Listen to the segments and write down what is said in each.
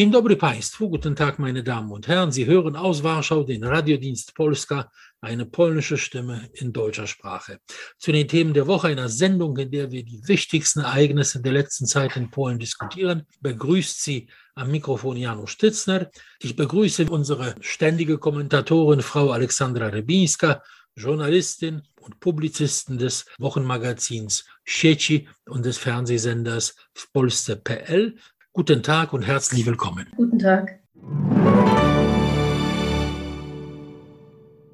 Dzień dobry Państwu, guten Tag meine Damen und Herren. Sie hören aus Warschau den Radiodienst Polska, eine polnische Stimme in deutscher Sprache. Zu den Themen der Woche einer Sendung, in der wir die wichtigsten Ereignisse der letzten Zeit in Polen diskutieren, begrüßt Sie am Mikrofon Janusz Stitzner. Ich begrüße unsere ständige Kommentatorin Frau Alexandra Rebińska, Journalistin und Publizisten des Wochenmagazins Sieci und des Fernsehsenders w Polsce.pl. Guten Tag und herzlich willkommen. Guten Tag.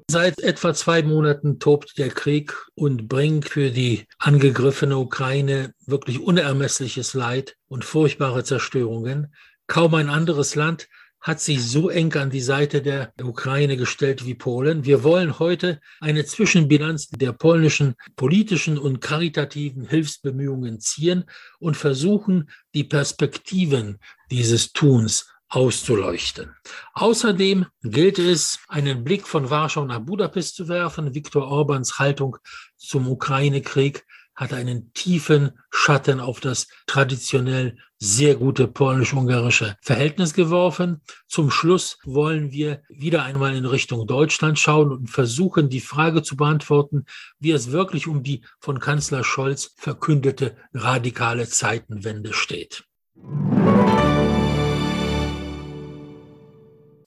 Seit etwa zwei Monaten tobt der Krieg und bringt für die angegriffene Ukraine wirklich unermessliches Leid und furchtbare Zerstörungen. Kaum ein anderes Land hat sich so eng an die Seite der Ukraine gestellt wie Polen. Wir wollen heute eine Zwischenbilanz der polnischen politischen und karitativen Hilfsbemühungen ziehen und versuchen, die Perspektiven dieses Tuns auszuleuchten. Außerdem gilt es, einen Blick von Warschau nach Budapest zu werfen. Viktor Orbans Haltung zum Ukraine-Krieg hat einen tiefen Schatten auf das traditionell sehr gute polnisch-ungarische Verhältnis geworfen. Zum Schluss wollen wir wieder einmal in Richtung Deutschland schauen und versuchen, die Frage zu beantworten, wie es wirklich um die von Kanzler Scholz verkündete radikale Zeitenwende steht.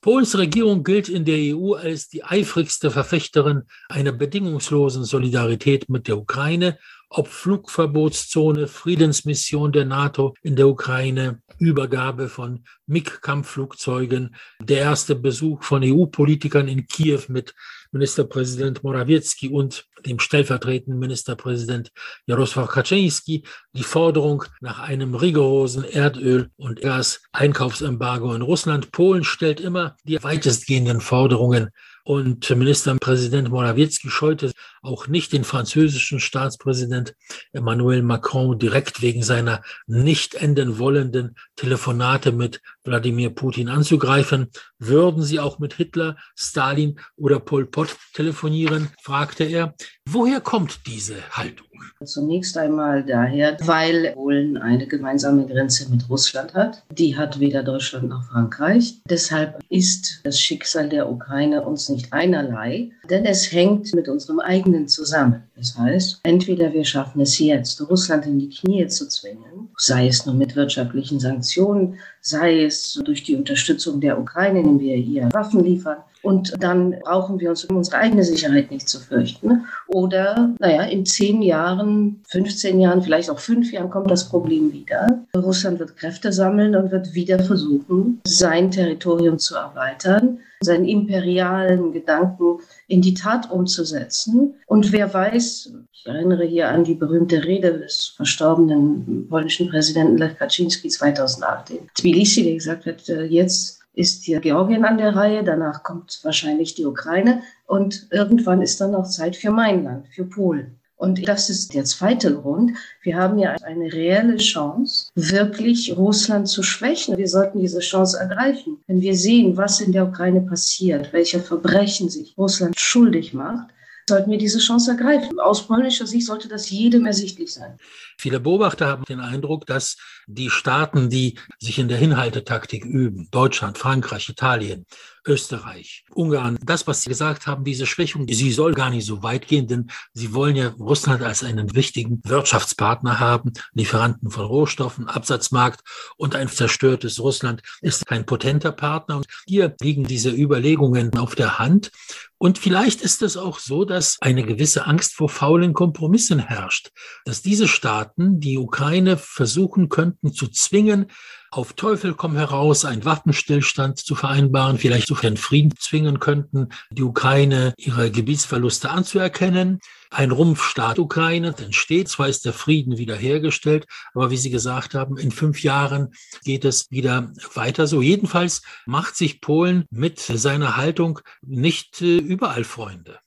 Polens Regierung gilt in der EU als die eifrigste Verfechterin einer bedingungslosen Solidarität mit der Ukraine ob Flugverbotszone, Friedensmission der NATO in der Ukraine, Übergabe von MiG-Kampfflugzeugen, der erste Besuch von EU-Politikern in Kiew mit Ministerpräsident Morawiecki und dem stellvertretenden Ministerpräsident Jarosław Kaczynski, die Forderung nach einem rigorosen Erdöl- und Gas-Einkaufsembargo in Russland. Polen stellt immer die weitestgehenden Forderungen und Ministerpräsident Morawiecki scheute auch nicht den französischen Staatspräsident Emmanuel Macron direkt wegen seiner nicht enden wollenden Telefonate mit Wladimir Putin anzugreifen. Würden sie auch mit Hitler, Stalin oder Pol Pot telefonieren, fragte er. Woher kommt diese Haltung? Zunächst einmal daher, weil Polen eine gemeinsame Grenze mit Russland hat. Die hat weder Deutschland noch Frankreich. Deshalb ist das Schicksal der Ukraine uns nicht einerlei, denn es hängt mit unserem eigenen zusammen. Das heißt, entweder wir schaffen es jetzt, Russland in die Knie zu zwingen, sei es nur mit wirtschaftlichen Sanktionen, sei es durch die Unterstützung der Ukraine, indem wir ihr Waffen liefern, und dann brauchen wir uns um unsere eigene Sicherheit nicht zu fürchten. Oder, naja, in zehn Jahren, 15 Jahren, vielleicht auch fünf Jahren kommt das Problem wieder. Russland wird Kräfte sammeln und wird wieder versuchen, sein Territorium zu erweitern, seinen imperialen Gedanken in die Tat umzusetzen. Und wer weiß, ich erinnere hier an die berühmte Rede des verstorbenen polnischen Präsidenten Lech Kaczynski 2008 in Tbilisi, der gesagt hat, äh, jetzt ist hier Georgien an der Reihe, danach kommt wahrscheinlich die Ukraine und irgendwann ist dann auch Zeit für mein Land, für Polen. Und das ist der zweite Grund. Wir haben ja eine reelle Chance, wirklich Russland zu schwächen. Wir sollten diese Chance ergreifen. Wenn wir sehen, was in der Ukraine passiert, welche Verbrechen sich Russland schuldig macht, sollten wir diese Chance ergreifen. Aus polnischer Sicht sollte das jedem ersichtlich sein. Viele Beobachter haben den Eindruck, dass die Staaten, die sich in der Hinhaltetaktik üben, Deutschland, Frankreich, Italien, Österreich, Ungarn, das, was Sie gesagt haben, diese Schwächung, sie soll gar nicht so weit gehen, denn sie wollen ja Russland als einen wichtigen Wirtschaftspartner haben, Lieferanten von Rohstoffen, Absatzmarkt und ein zerstörtes Russland ist kein potenter Partner. Und hier liegen diese Überlegungen auf der Hand. Und vielleicht ist es auch so, dass eine gewisse Angst vor faulen Kompromissen herrscht, dass diese Staaten die Ukraine versuchen könnten zu zwingen, auf Teufel komm heraus einen Waffenstillstand zu vereinbaren, vielleicht sogar einen Frieden zwingen könnten, die Ukraine ihre Gebietsverluste anzuerkennen. Ein Rumpfstaat Ukraine entsteht, zwar ist der Frieden wiederhergestellt, aber wie Sie gesagt haben, in fünf Jahren geht es wieder weiter so. Jedenfalls macht sich Polen mit seiner Haltung nicht äh, überall Freunde.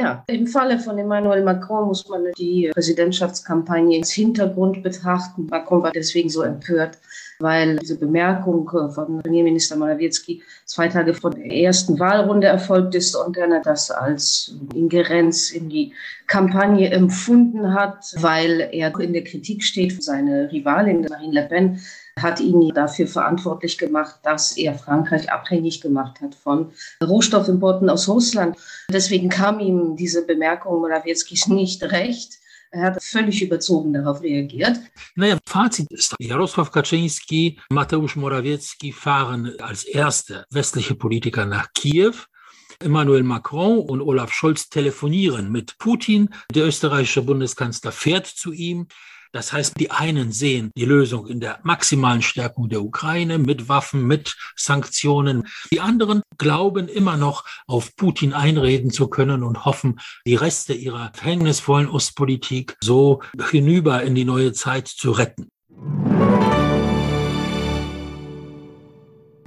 Ja, im Falle von Emmanuel Macron muss man die Präsidentschaftskampagne ins Hintergrund betrachten. Macron war deswegen so empört, weil diese Bemerkung äh, von Premierminister Morawiecki zwei Tage vor der ersten Wahlrunde erfolgt ist und er das als Ingerenz in die Kampagne empfunden hat, weil er in der Kritik steht. Seine Rivalin Marine Le Pen hat ihn dafür verantwortlich gemacht, dass er Frankreich abhängig gemacht hat von Rohstoffimporten aus Russland. Deswegen kam ihm diese Bemerkung Morawiecki's nicht recht. Er hat völlig überzogen darauf reagiert. Naja, Fazit ist, Jarosław Kaczynski, Mateusz Morawiecki fahren als erste westliche Politiker nach Kiew. Emmanuel Macron und Olaf Scholz telefonieren mit Putin. Der österreichische Bundeskanzler fährt zu ihm. Das heißt, die einen sehen die Lösung in der maximalen Stärkung der Ukraine mit Waffen, mit Sanktionen. Die anderen glauben immer noch, auf Putin einreden zu können und hoffen, die Reste ihrer verhängnisvollen Ostpolitik so hinüber in die neue Zeit zu retten.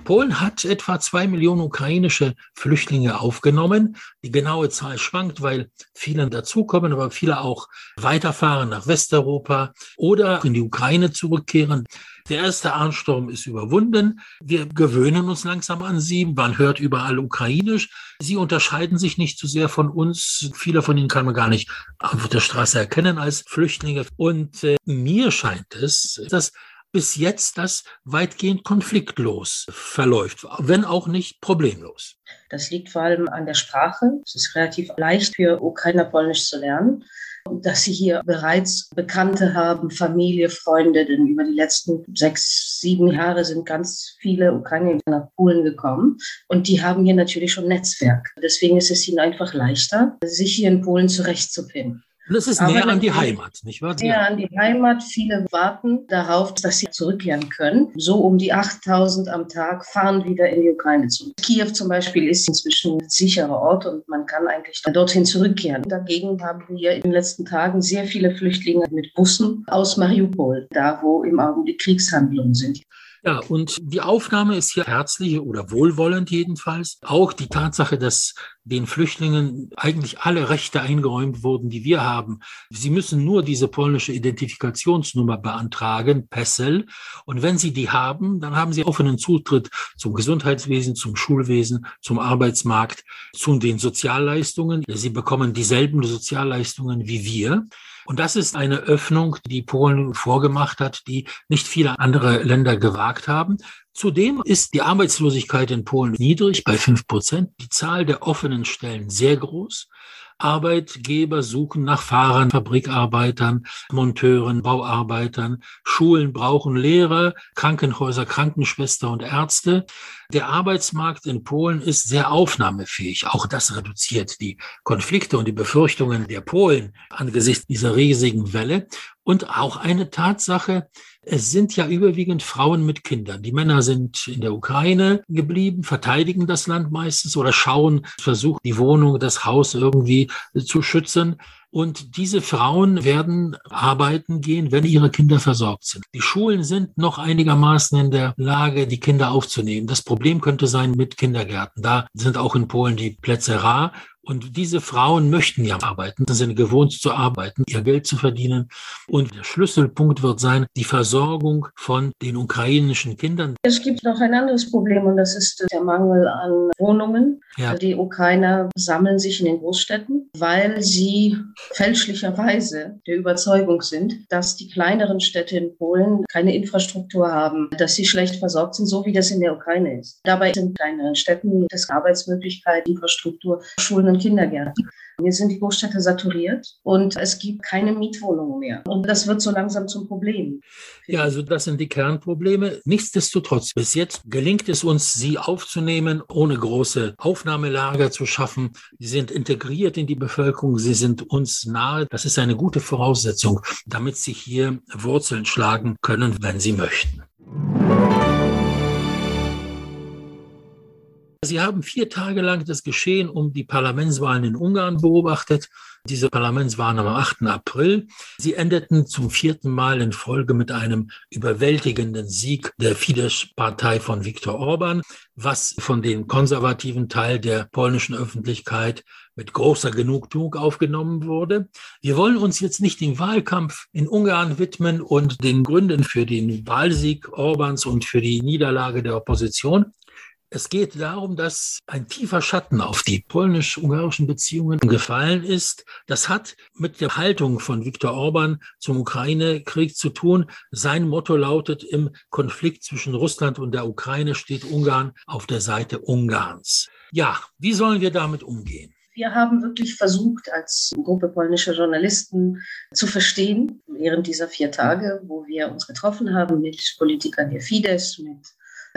Polen hat etwa zwei Millionen ukrainische Flüchtlinge aufgenommen. Die genaue Zahl schwankt, weil viele dazukommen, aber viele auch weiterfahren nach Westeuropa oder in die Ukraine zurückkehren. Der erste Ansturm ist überwunden. Wir gewöhnen uns langsam an sie. Man hört überall ukrainisch. Sie unterscheiden sich nicht zu so sehr von uns. Viele von ihnen kann man gar nicht auf der Straße erkennen als Flüchtlinge. Und äh, mir scheint es, dass bis jetzt das weitgehend konfliktlos verläuft, wenn auch nicht problemlos. Das liegt vor allem an der Sprache. Es ist relativ leicht für Ukrainer Polnisch zu lernen. Dass sie hier bereits Bekannte haben, Familie, Freunde, denn über die letzten sechs, sieben Jahre sind ganz viele Ukrainer nach Polen gekommen und die haben hier natürlich schon Netzwerk. Deswegen ist es ihnen einfach leichter, sich hier in Polen zurechtzufinden. Und das ist näher an die Heimat, nicht wahr? Näher an die Heimat. Viele warten darauf, dass sie zurückkehren können. So um die 8000 am Tag fahren wieder in die Ukraine zu. Kiew zum Beispiel ist inzwischen ein sicherer Ort und man kann eigentlich dorthin zurückkehren. Dagegen haben wir in den letzten Tagen sehr viele Flüchtlinge mit Bussen aus Mariupol, da wo im Augenblick Kriegshandlungen sind. Ja, und die Aufnahme ist hier herzlich oder wohlwollend jedenfalls. Auch die Tatsache, dass den Flüchtlingen eigentlich alle Rechte eingeräumt wurden, die wir haben. Sie müssen nur diese polnische Identifikationsnummer beantragen, PESEL. Und wenn sie die haben, dann haben sie offenen Zutritt zum Gesundheitswesen, zum Schulwesen, zum Arbeitsmarkt, zu den Sozialleistungen. Sie bekommen dieselben Sozialleistungen wie wir. Und das ist eine Öffnung, die Polen vorgemacht hat, die nicht viele andere Länder gewagt haben. Zudem ist die Arbeitslosigkeit in Polen niedrig bei fünf Prozent, die Zahl der offenen Stellen sehr groß. Arbeitgeber suchen nach Fahrern, Fabrikarbeitern, Monteuren, Bauarbeitern. Schulen brauchen Lehrer, Krankenhäuser, Krankenschwester und Ärzte. Der Arbeitsmarkt in Polen ist sehr aufnahmefähig. Auch das reduziert die Konflikte und die Befürchtungen der Polen angesichts dieser riesigen Welle. Und auch eine Tatsache, es sind ja überwiegend Frauen mit Kindern. Die Männer sind in der Ukraine geblieben, verteidigen das Land meistens oder schauen, versuchen die Wohnung, das Haus irgendwie zu schützen. Und diese Frauen werden arbeiten gehen, wenn ihre Kinder versorgt sind. Die Schulen sind noch einigermaßen in der Lage, die Kinder aufzunehmen. Das Problem könnte sein mit Kindergärten. Da sind auch in Polen die Plätze rar. Und diese Frauen möchten ja arbeiten, sind gewohnt zu arbeiten, ihr Geld zu verdienen. Und der Schlüsselpunkt wird sein, die Versorgung von den ukrainischen Kindern. Es gibt noch ein anderes Problem und das ist der Mangel an Wohnungen. Ja. Die Ukrainer sammeln sich in den Großstädten, weil sie fälschlicherweise der Überzeugung sind, dass die kleineren Städte in Polen keine Infrastruktur haben, dass sie schlecht versorgt sind, so wie das in der Ukraine ist. Dabei sind kleineren Städten das Arbeitsmöglichkeiten, Infrastruktur, Schulen und Kindergärten. Hier sind die Großstädte saturiert und es gibt keine Mietwohnungen mehr. Und das wird so langsam zum Problem. Ja, also das sind die Kernprobleme. Nichtsdestotrotz, bis jetzt gelingt es uns, sie aufzunehmen, ohne große Aufnahmelager zu schaffen. Sie sind integriert in die Bevölkerung, sie sind uns nahe. Das ist eine gute Voraussetzung, damit sie hier Wurzeln schlagen können, wenn sie möchten. Sie haben vier Tage lang das Geschehen um die Parlamentswahlen in Ungarn beobachtet. Diese Parlamentswahlen am 8. April. Sie endeten zum vierten Mal in Folge mit einem überwältigenden Sieg der Fidesz-Partei von Viktor Orban, was von den konservativen Teil der polnischen Öffentlichkeit mit großer Genugtuung aufgenommen wurde. Wir wollen uns jetzt nicht dem Wahlkampf in Ungarn widmen und den Gründen für den Wahlsieg Orbans und für die Niederlage der Opposition. Es geht darum, dass ein tiefer Schatten auf die polnisch-ungarischen Beziehungen gefallen ist. Das hat mit der Haltung von Viktor Orban zum Ukraine-Krieg zu tun. Sein Motto lautet, im Konflikt zwischen Russland und der Ukraine steht Ungarn auf der Seite Ungarns. Ja, wie sollen wir damit umgehen? Wir haben wirklich versucht, als Gruppe polnischer Journalisten zu verstehen, während dieser vier Tage, wo wir uns getroffen haben mit Politikern der Fidesz, mit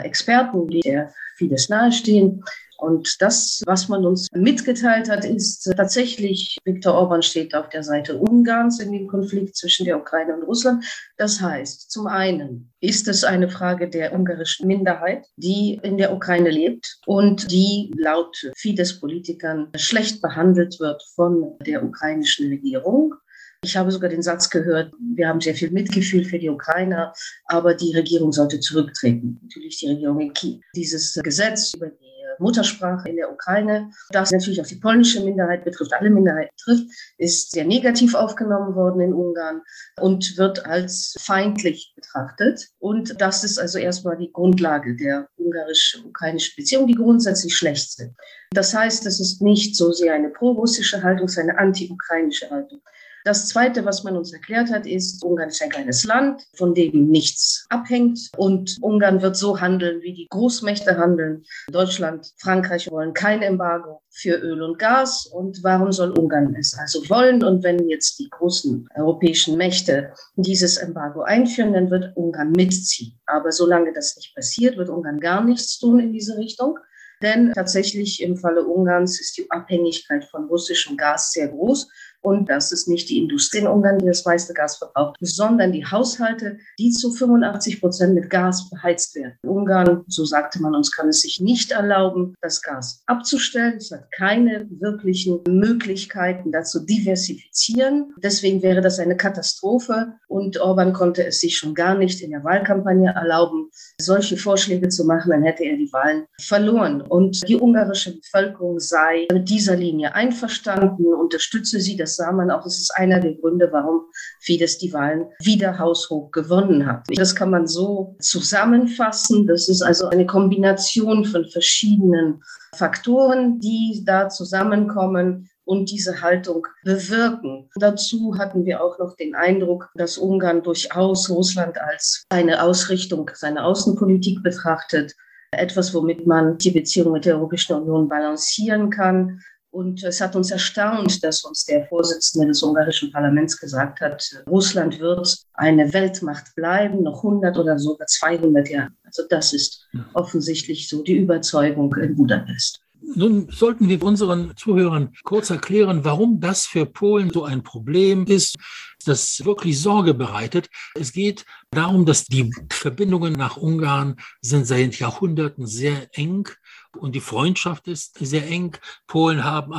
Experten, die der Fidesz nahestehen. Und das, was man uns mitgeteilt hat, ist tatsächlich, Viktor Orban steht auf der Seite Ungarns in dem Konflikt zwischen der Ukraine und Russland. Das heißt, zum einen ist es eine Frage der ungarischen Minderheit, die in der Ukraine lebt und die laut Fidesz-Politikern schlecht behandelt wird von der ukrainischen Regierung. Ich habe sogar den Satz gehört, wir haben sehr viel Mitgefühl für die Ukrainer, aber die Regierung sollte zurücktreten. Natürlich die Regierung in Kiew. Dieses Gesetz über die Muttersprache in der Ukraine, das natürlich auch die polnische Minderheit betrifft, alle Minderheiten betrifft, ist sehr negativ aufgenommen worden in Ungarn und wird als feindlich betrachtet. Und das ist also erstmal die Grundlage der ungarisch-ukrainischen Beziehungen, die grundsätzlich schlecht sind. Das heißt, es ist nicht so sehr eine pro-russische Haltung, es ist eine anti-ukrainische Haltung. Das Zweite, was man uns erklärt hat, ist, Ungarn ist ein kleines Land, von dem nichts abhängt. Und Ungarn wird so handeln, wie die Großmächte handeln. Deutschland, Frankreich wollen kein Embargo für Öl und Gas. Und warum soll Ungarn es also wollen? Und wenn jetzt die großen europäischen Mächte dieses Embargo einführen, dann wird Ungarn mitziehen. Aber solange das nicht passiert, wird Ungarn gar nichts tun in diese Richtung. Denn tatsächlich im Falle Ungarns ist die Abhängigkeit von russischem Gas sehr groß. Und das ist nicht die Industrie in Ungarn, die das meiste Gas verbraucht, sondern die Haushalte, die zu 85 Prozent mit Gas beheizt werden. Ungarn, so sagte man uns, kann es sich nicht erlauben, das Gas abzustellen. Es hat keine wirklichen Möglichkeiten, dazu diversifizieren. Deswegen wäre das eine Katastrophe. Und Orban konnte es sich schon gar nicht in der Wahlkampagne erlauben, solche Vorschläge zu machen. Dann hätte er die Wahlen verloren. Und die ungarische Bevölkerung sei mit dieser Linie einverstanden, unterstütze sie. Das das sah man auch. Es ist einer der Gründe, warum Fidesz die Wahlen wieder haushoch gewonnen hat. Das kann man so zusammenfassen. Das ist also eine Kombination von verschiedenen Faktoren, die da zusammenkommen und diese Haltung bewirken. Dazu hatten wir auch noch den Eindruck, dass Ungarn durchaus Russland als eine Ausrichtung seiner Außenpolitik betrachtet. Etwas, womit man die Beziehung mit der Europäischen Union balancieren kann. Und es hat uns erstaunt, dass uns der Vorsitzende des ungarischen Parlaments gesagt hat, Russland wird eine Weltmacht bleiben, noch 100 oder sogar 200 Jahre. Also das ist offensichtlich so die Überzeugung in Budapest. Nun sollten wir unseren Zuhörern kurz erklären, warum das für Polen so ein Problem ist, das wirklich Sorge bereitet. Es geht darum, dass die Verbindungen nach Ungarn sind seit Jahrhunderten sehr eng und die Freundschaft ist sehr eng. Polen haben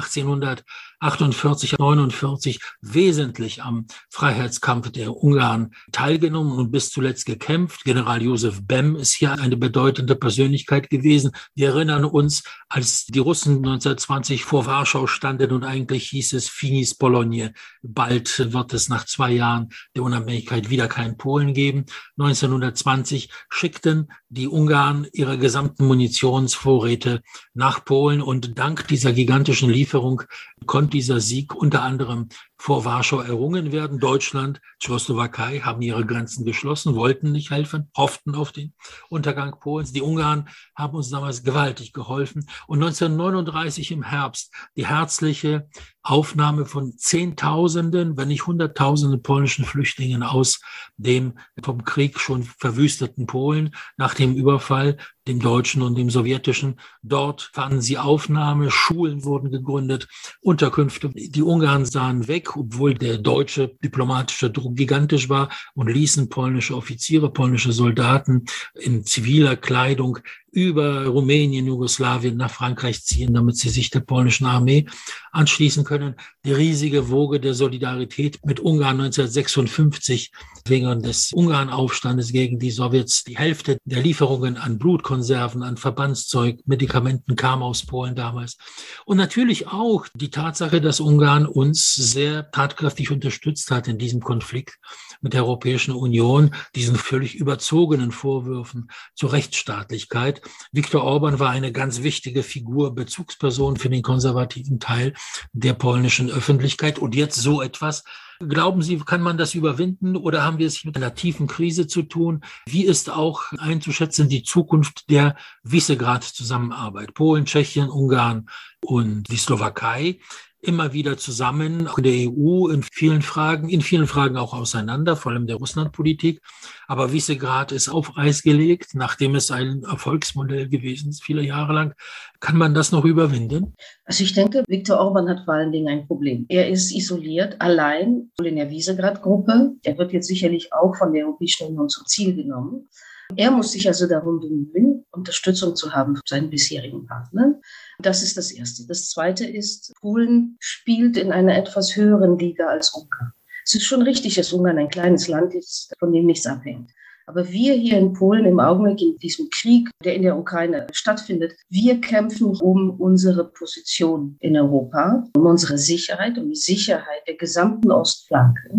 1848, 49 wesentlich am Freiheitskampf der Ungarn teilgenommen und bis zuletzt gekämpft. General Josef Bem ist hier eine bedeutende Persönlichkeit gewesen. Wir erinnern uns, als die Russen 1920 vor Warschau standen und eigentlich hieß es Finis Polonie. Bald wird es nach zwei Jahren der Unabhängigkeit wieder kein Polen geben. 1920 schickten die Ungarn ihre gesamten Munitionsvorräte nach Polen und dank dieser gigantischen Lieferung konnte dieser Sieg unter anderem vor Warschau errungen werden. Deutschland, Tschechoslowakei haben ihre Grenzen geschlossen, wollten nicht helfen, hofften auf den Untergang Polens. Die Ungarn haben uns damals gewaltig geholfen. Und 1939 im Herbst die herzliche Aufnahme von Zehntausenden, wenn nicht Hunderttausenden polnischen Flüchtlingen aus dem vom Krieg schon verwüsteten Polen nach dem Überfall, dem deutschen und dem sowjetischen. Dort fanden sie Aufnahme, Schulen wurden gegründet, Unterkünfte. Die Ungarn sahen weg, obwohl der deutsche diplomatische Druck gigantisch war und ließen polnische Offiziere, polnische Soldaten in ziviler Kleidung über Rumänien, Jugoslawien nach Frankreich ziehen, damit sie sich der polnischen Armee anschließen können. Die riesige Woge der Solidarität mit Ungarn 1956 wegen des Ungarnaufstandes gegen die Sowjets. Die Hälfte der Lieferungen an Blutkonserven, an Verbandszeug, Medikamenten kam aus Polen damals. Und natürlich auch die Tatsache, dass Ungarn uns sehr tatkräftig unterstützt hat in diesem Konflikt mit der Europäischen Union, diesen völlig überzogenen Vorwürfen zur Rechtsstaatlichkeit Viktor Orban war eine ganz wichtige Figur, Bezugsperson für den konservativen Teil der polnischen Öffentlichkeit. Und jetzt so etwas. Glauben Sie, kann man das überwinden oder haben wir es mit einer tiefen Krise zu tun? Wie ist auch einzuschätzen die Zukunft der Visegrad-Zusammenarbeit? Polen, Tschechien, Ungarn und die Slowakei immer wieder zusammen, auch in der EU in vielen Fragen, in vielen Fragen auch auseinander, vor allem der Russlandpolitik. Aber Visegrad ist auf Eis gelegt, nachdem es ein Erfolgsmodell gewesen ist, viele Jahre lang. Kann man das noch überwinden? Also ich denke, Viktor Orban hat vor allen Dingen ein Problem. Er ist isoliert, allein in der Visegrad-Gruppe. Er wird jetzt sicherlich auch von der Europäischen Union zum Ziel genommen. Er muss sich also darum bemühen, Unterstützung zu haben für seinen bisherigen Partner. Das ist das Erste. Das Zweite ist, Polen spielt in einer etwas höheren Liga als Ungarn. Es ist schon richtig, dass Ungarn ein kleines Land ist, von dem nichts abhängt. Aber wir hier in Polen im Augenblick in diesem Krieg, der in der Ukraine stattfindet, wir kämpfen um unsere Position in Europa, um unsere Sicherheit, um die Sicherheit der gesamten Ostflanke.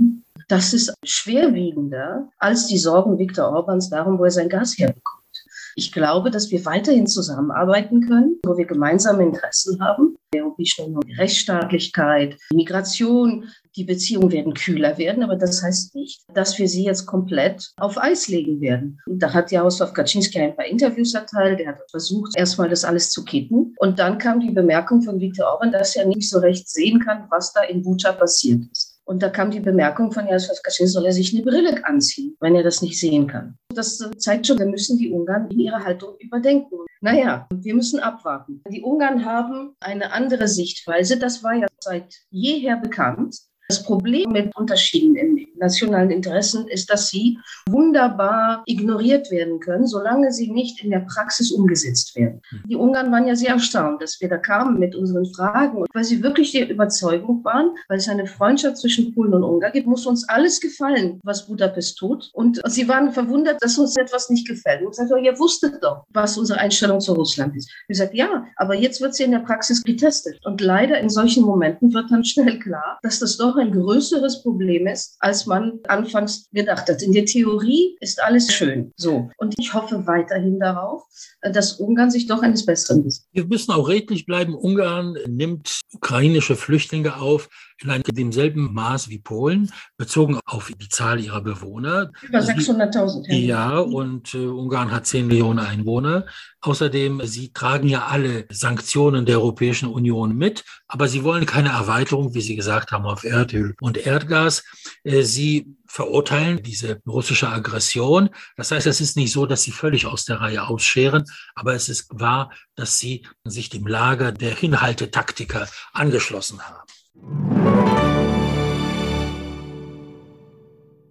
Das ist schwerwiegender als die Sorgen Viktor Orbans darum, wo er sein Gas herbekommt. Ich glaube, dass wir weiterhin zusammenarbeiten können, wo wir gemeinsame Interessen haben. Der Europäischen Union, Rechtsstaatlichkeit, Migration, die Beziehungen werden kühler werden, aber das heißt nicht, dass wir sie jetzt komplett auf Eis legen werden. Und da hat Jaroslav Kaczynski ein paar Interviews erteilt, der hat versucht, erstmal das alles zu kitten. Und dann kam die Bemerkung von Viktor Orban, dass er nicht so recht sehen kann, was da in Bucha passiert ist. Und da kam die Bemerkung von Jaroslav Kaczynski, soll er sich eine Brille anziehen, wenn er das nicht sehen kann. Das zeigt schon, wir müssen die Ungarn in ihrer Haltung überdenken. Naja, wir müssen abwarten. Die Ungarn haben eine andere Sichtweise. Das war ja seit jeher bekannt. Das Problem mit Unterschieden in nationalen Interessen ist, dass sie wunderbar ignoriert werden können, solange sie nicht in der Praxis umgesetzt werden. Hm. Die Ungarn waren ja sehr erstaunt, dass wir da kamen mit unseren Fragen, weil sie wirklich der Überzeugung waren, weil es eine Freundschaft zwischen Polen und Ungarn gibt, muss uns alles gefallen, was Budapest tut. Und sie waren verwundert, dass uns etwas nicht gefällt. Und gesagt, ihr wusstet doch, was unsere Einstellung zu Russland ist. Wir gesagt, ja, aber jetzt wird sie in der Praxis getestet. Und leider in solchen Momenten wird dann schnell klar, dass das doch ein größeres Problem ist, als man anfangs gedacht hat. In der Theorie ist alles schön. So. Und ich hoffe weiterhin darauf, dass Ungarn sich doch eines Besseren ist. Wir müssen auch redlich bleiben. Ungarn nimmt ukrainische Flüchtlinge auf in demselben Maß wie Polen, bezogen auf die Zahl ihrer Bewohner. Über 600.000. Ja, und äh, Ungarn hat 10 Millionen Einwohner. Außerdem, sie tragen ja alle Sanktionen der Europäischen Union mit, aber sie wollen keine Erweiterung, wie Sie gesagt haben, auf Erdöl und Erdgas. Äh, sie verurteilen diese russische Aggression. Das heißt, es ist nicht so, dass sie völlig aus der Reihe ausscheren, aber es ist wahr, dass sie sich dem Lager der Hinhaltetaktiker angeschlossen haben.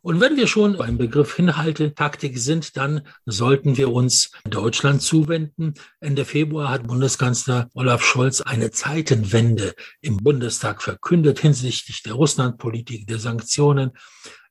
Und wenn wir schon beim Begriff Hinhaltetaktik sind, dann sollten wir uns Deutschland zuwenden. Ende Februar hat Bundeskanzler Olaf Scholz eine Zeitenwende im Bundestag verkündet hinsichtlich der Russlandpolitik, der Sanktionen,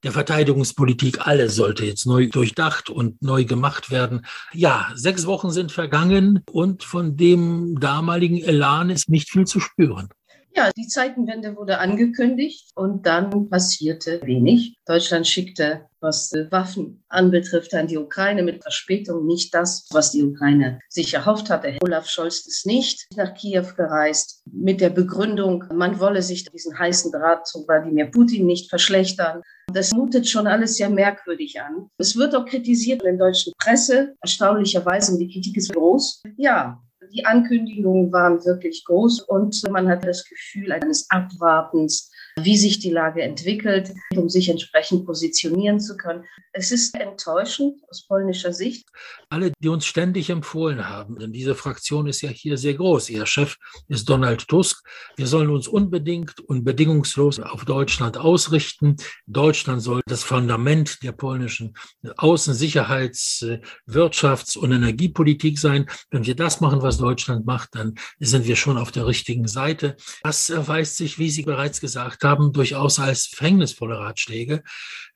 der Verteidigungspolitik. Alles sollte jetzt neu durchdacht und neu gemacht werden. Ja, sechs Wochen sind vergangen und von dem damaligen Elan ist nicht viel zu spüren. Ja, die Zeitenwende wurde angekündigt und dann passierte wenig. Deutschland schickte, was Waffen anbetrifft, an die Ukraine mit Verspätung nicht das, was die Ukraine sich erhofft hatte. Olaf Scholz ist nicht nach Kiew gereist mit der Begründung, man wolle sich diesen heißen Draht zu Wladimir Putin nicht verschlechtern. Das mutet schon alles sehr merkwürdig an. Es wird auch kritisiert in der deutschen Presse, erstaunlicherweise, und die Kritik ist groß. Ja, die Ankündigungen waren wirklich groß und man hat das Gefühl eines Abwartens, wie sich die Lage entwickelt, um sich entsprechend positionieren zu können. Es ist enttäuschend aus polnischer Sicht. Alle, die uns ständig empfohlen haben, denn diese Fraktion ist ja hier sehr groß. Ihr Chef ist Donald Tusk. Wir sollen uns unbedingt und bedingungslos auf Deutschland ausrichten. Deutschland soll das Fundament der polnischen Außen-, Sicherheits-, Wirtschafts- und Energiepolitik sein. Wenn wir das machen, was Deutschland macht, dann sind wir schon auf der richtigen Seite. Das erweist sich, wie Sie bereits gesagt haben, durchaus als verhängnisvolle Ratschläge.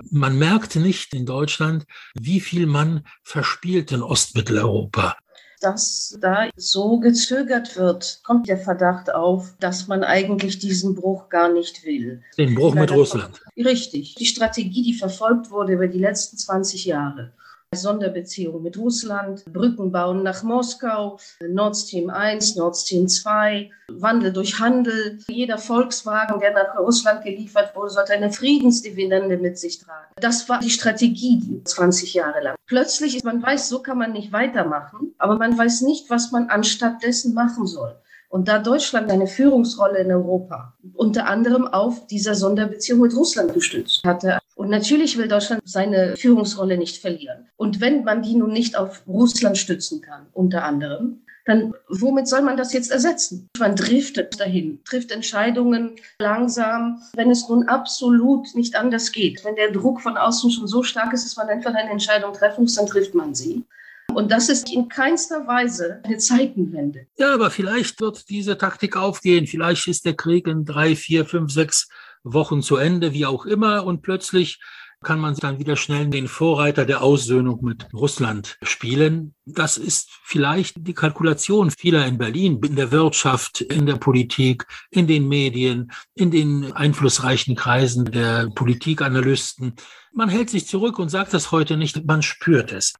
Man merkt nicht in Deutschland, wie viel man verspielt in Ostmitteleuropa dass da so gezögert wird, kommt der Verdacht auf, dass man eigentlich diesen Bruch gar nicht will. Den Bruch mit Russland. Richtig. Die Strategie, die verfolgt wurde über die letzten 20 Jahre, Sonderbeziehungen mit Russland, Brücken bauen nach Moskau, Nord Stream 1, Nord Stream 2, Wandel durch Handel. Jeder Volkswagen, der nach Russland geliefert wurde, sollte eine Friedensdividende mit sich tragen. Das war die Strategie 20 Jahre lang. Plötzlich ist man weiß, so kann man nicht weitermachen, aber man weiß nicht, was man anstatt dessen machen soll. Und da Deutschland eine Führungsrolle in Europa unter anderem auf dieser Sonderbeziehung mit Russland gestützt hatte. Und natürlich will Deutschland seine Führungsrolle nicht verlieren. Und wenn man die nun nicht auf Russland stützen kann, unter anderem, dann womit soll man das jetzt ersetzen? Man driftet dahin, trifft Entscheidungen langsam, wenn es nun absolut nicht anders geht. Wenn der Druck von außen schon so stark ist, dass man einfach eine Entscheidung treffen muss, dann trifft man sie. Und das ist in keinster Weise eine Zeitenwende. Ja, aber vielleicht wird diese Taktik aufgehen. Vielleicht ist der Krieg in drei, vier, fünf, sechs Wochen zu Ende, wie auch immer. Und plötzlich kann man dann wieder schnell den Vorreiter der Aussöhnung mit Russland spielen. Das ist vielleicht die Kalkulation vieler in Berlin, in der Wirtschaft, in der Politik, in den Medien, in den einflussreichen Kreisen der Politikanalysten. Man hält sich zurück und sagt das heute nicht, man spürt es.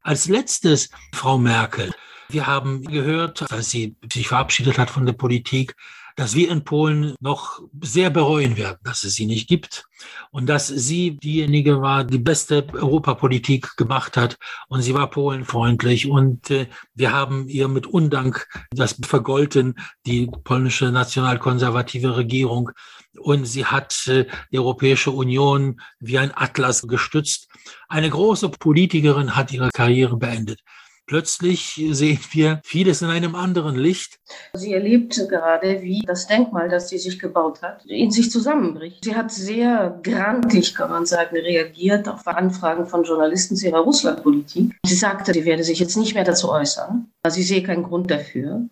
Als letztes, Frau Merkel. Wir haben gehört, als sie sich verabschiedet hat von der Politik, dass wir in Polen noch sehr bereuen werden, dass es sie nicht gibt und dass sie diejenige war, die beste Europapolitik gemacht hat und sie war polenfreundlich und äh, wir haben ihr mit Undank das vergolten, die polnische nationalkonservative Regierung und sie hat äh, die Europäische Union wie ein Atlas gestützt. Eine große Politikerin hat ihre Karriere beendet. Plötzlich sehen wir vieles in einem anderen Licht. Sie erlebte gerade, wie das Denkmal, das sie sich gebaut hat, in sich zusammenbricht. Sie hat sehr grantig, kann man sagen, reagiert auf Anfragen von Journalisten zu ihrer Russlandpolitik. Sie sagte, sie werde sich jetzt nicht mehr dazu äußern. Sie sehe keinen Grund dafür.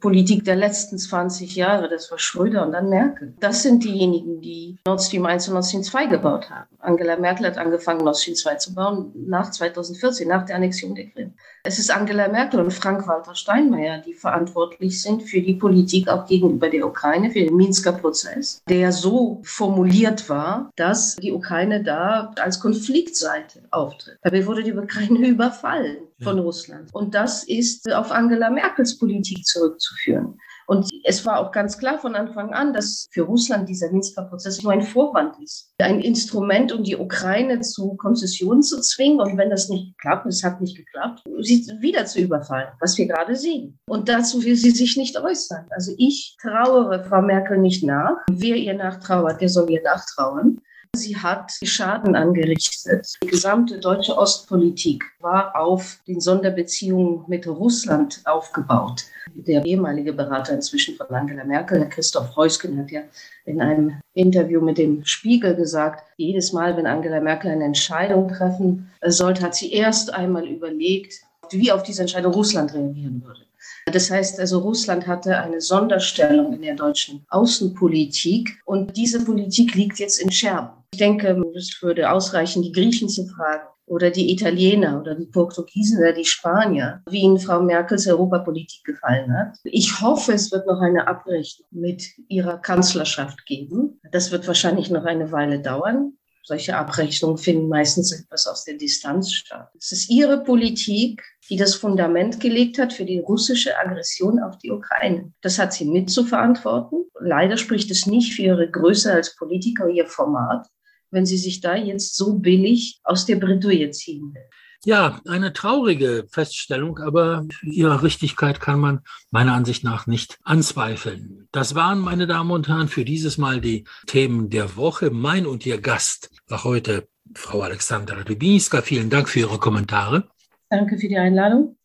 Politik der letzten 20 Jahre, das war Schröder und dann Merkel. Das sind diejenigen, die Nord Stream 1 und Nord Stream 2 gebaut haben. Angela Merkel hat angefangen, Nord Stream 2 zu bauen nach 2014, nach der Annexion der Krim. Es ist Angela Merkel und Frank-Walter Steinmeier, die verantwortlich sind für die Politik auch gegenüber der Ukraine, für den Minsker Prozess, der so formuliert war, dass die Ukraine da als Konfliktseite auftritt. Dabei wurde die Ukraine überfallen von ja. Russland. Und das ist auf Angela Merkels Politik zurückzuführen. Und es war auch ganz klar von Anfang an, dass für Russland dieser Minsker Prozess nur ein Vorwand ist. Ein Instrument, um die Ukraine zu Konzessionen zu zwingen. Und wenn das nicht klappt, es hat nicht geklappt, sie wieder zu überfallen, was wir gerade sehen. Und dazu will sie sich nicht äußern. Also ich trauere Frau Merkel nicht nach. Wer ihr nachtrauert, der soll ihr nachtrauern. Sie hat Schaden angerichtet. Die gesamte deutsche Ostpolitik war auf den Sonderbeziehungen mit Russland aufgebaut. Der ehemalige Berater inzwischen von Angela Merkel, Herr Christoph Reusken, hat ja in einem Interview mit dem Spiegel gesagt, jedes Mal, wenn Angela Merkel eine Entscheidung treffen sollte, hat sie erst einmal überlegt, wie auf diese Entscheidung Russland reagieren würde. Das heißt also, Russland hatte eine Sonderstellung in der deutschen Außenpolitik und diese Politik liegt jetzt in Scherben. Ich denke, es würde ausreichen, die Griechen zu fragen oder die Italiener oder die Portugiesen oder die Spanier, wie Ihnen Frau Merkels Europapolitik gefallen hat. Ich hoffe, es wird noch eine Abrechnung mit ihrer Kanzlerschaft geben. Das wird wahrscheinlich noch eine Weile dauern. Solche Abrechnungen finden meistens etwas aus der Distanz statt. Es ist ihre Politik, die das Fundament gelegt hat für die russische Aggression auf die Ukraine. Das hat sie mit zu verantworten. Leider spricht es nicht für ihre Größe als Politiker, ihr Format, wenn sie sich da jetzt so billig aus der Bredouille ziehen will. Ja, eine traurige Feststellung, aber ihrer Richtigkeit kann man meiner Ansicht nach nicht anzweifeln. Das waren, meine Damen und Herren, für dieses Mal die Themen der Woche. Mein und Ihr Gast war heute Frau Alexandra Rybinska. Vielen Dank für Ihre Kommentare. Danke für die Einladung.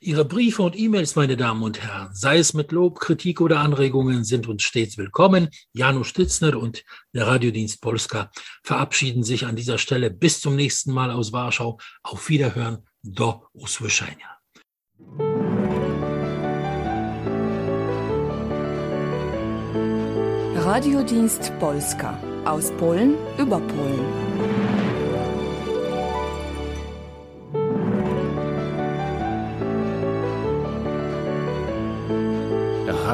Ihre Briefe und E-Mails, meine Damen und Herren, sei es mit Lob, Kritik oder Anregungen, sind uns stets willkommen. Janusz Stitzner und der Radiodienst Polska verabschieden sich an dieser Stelle. Bis zum nächsten Mal aus Warschau. Auf Wiederhören. Do usłyszenia. Radiodienst Polska aus Polen über Polen.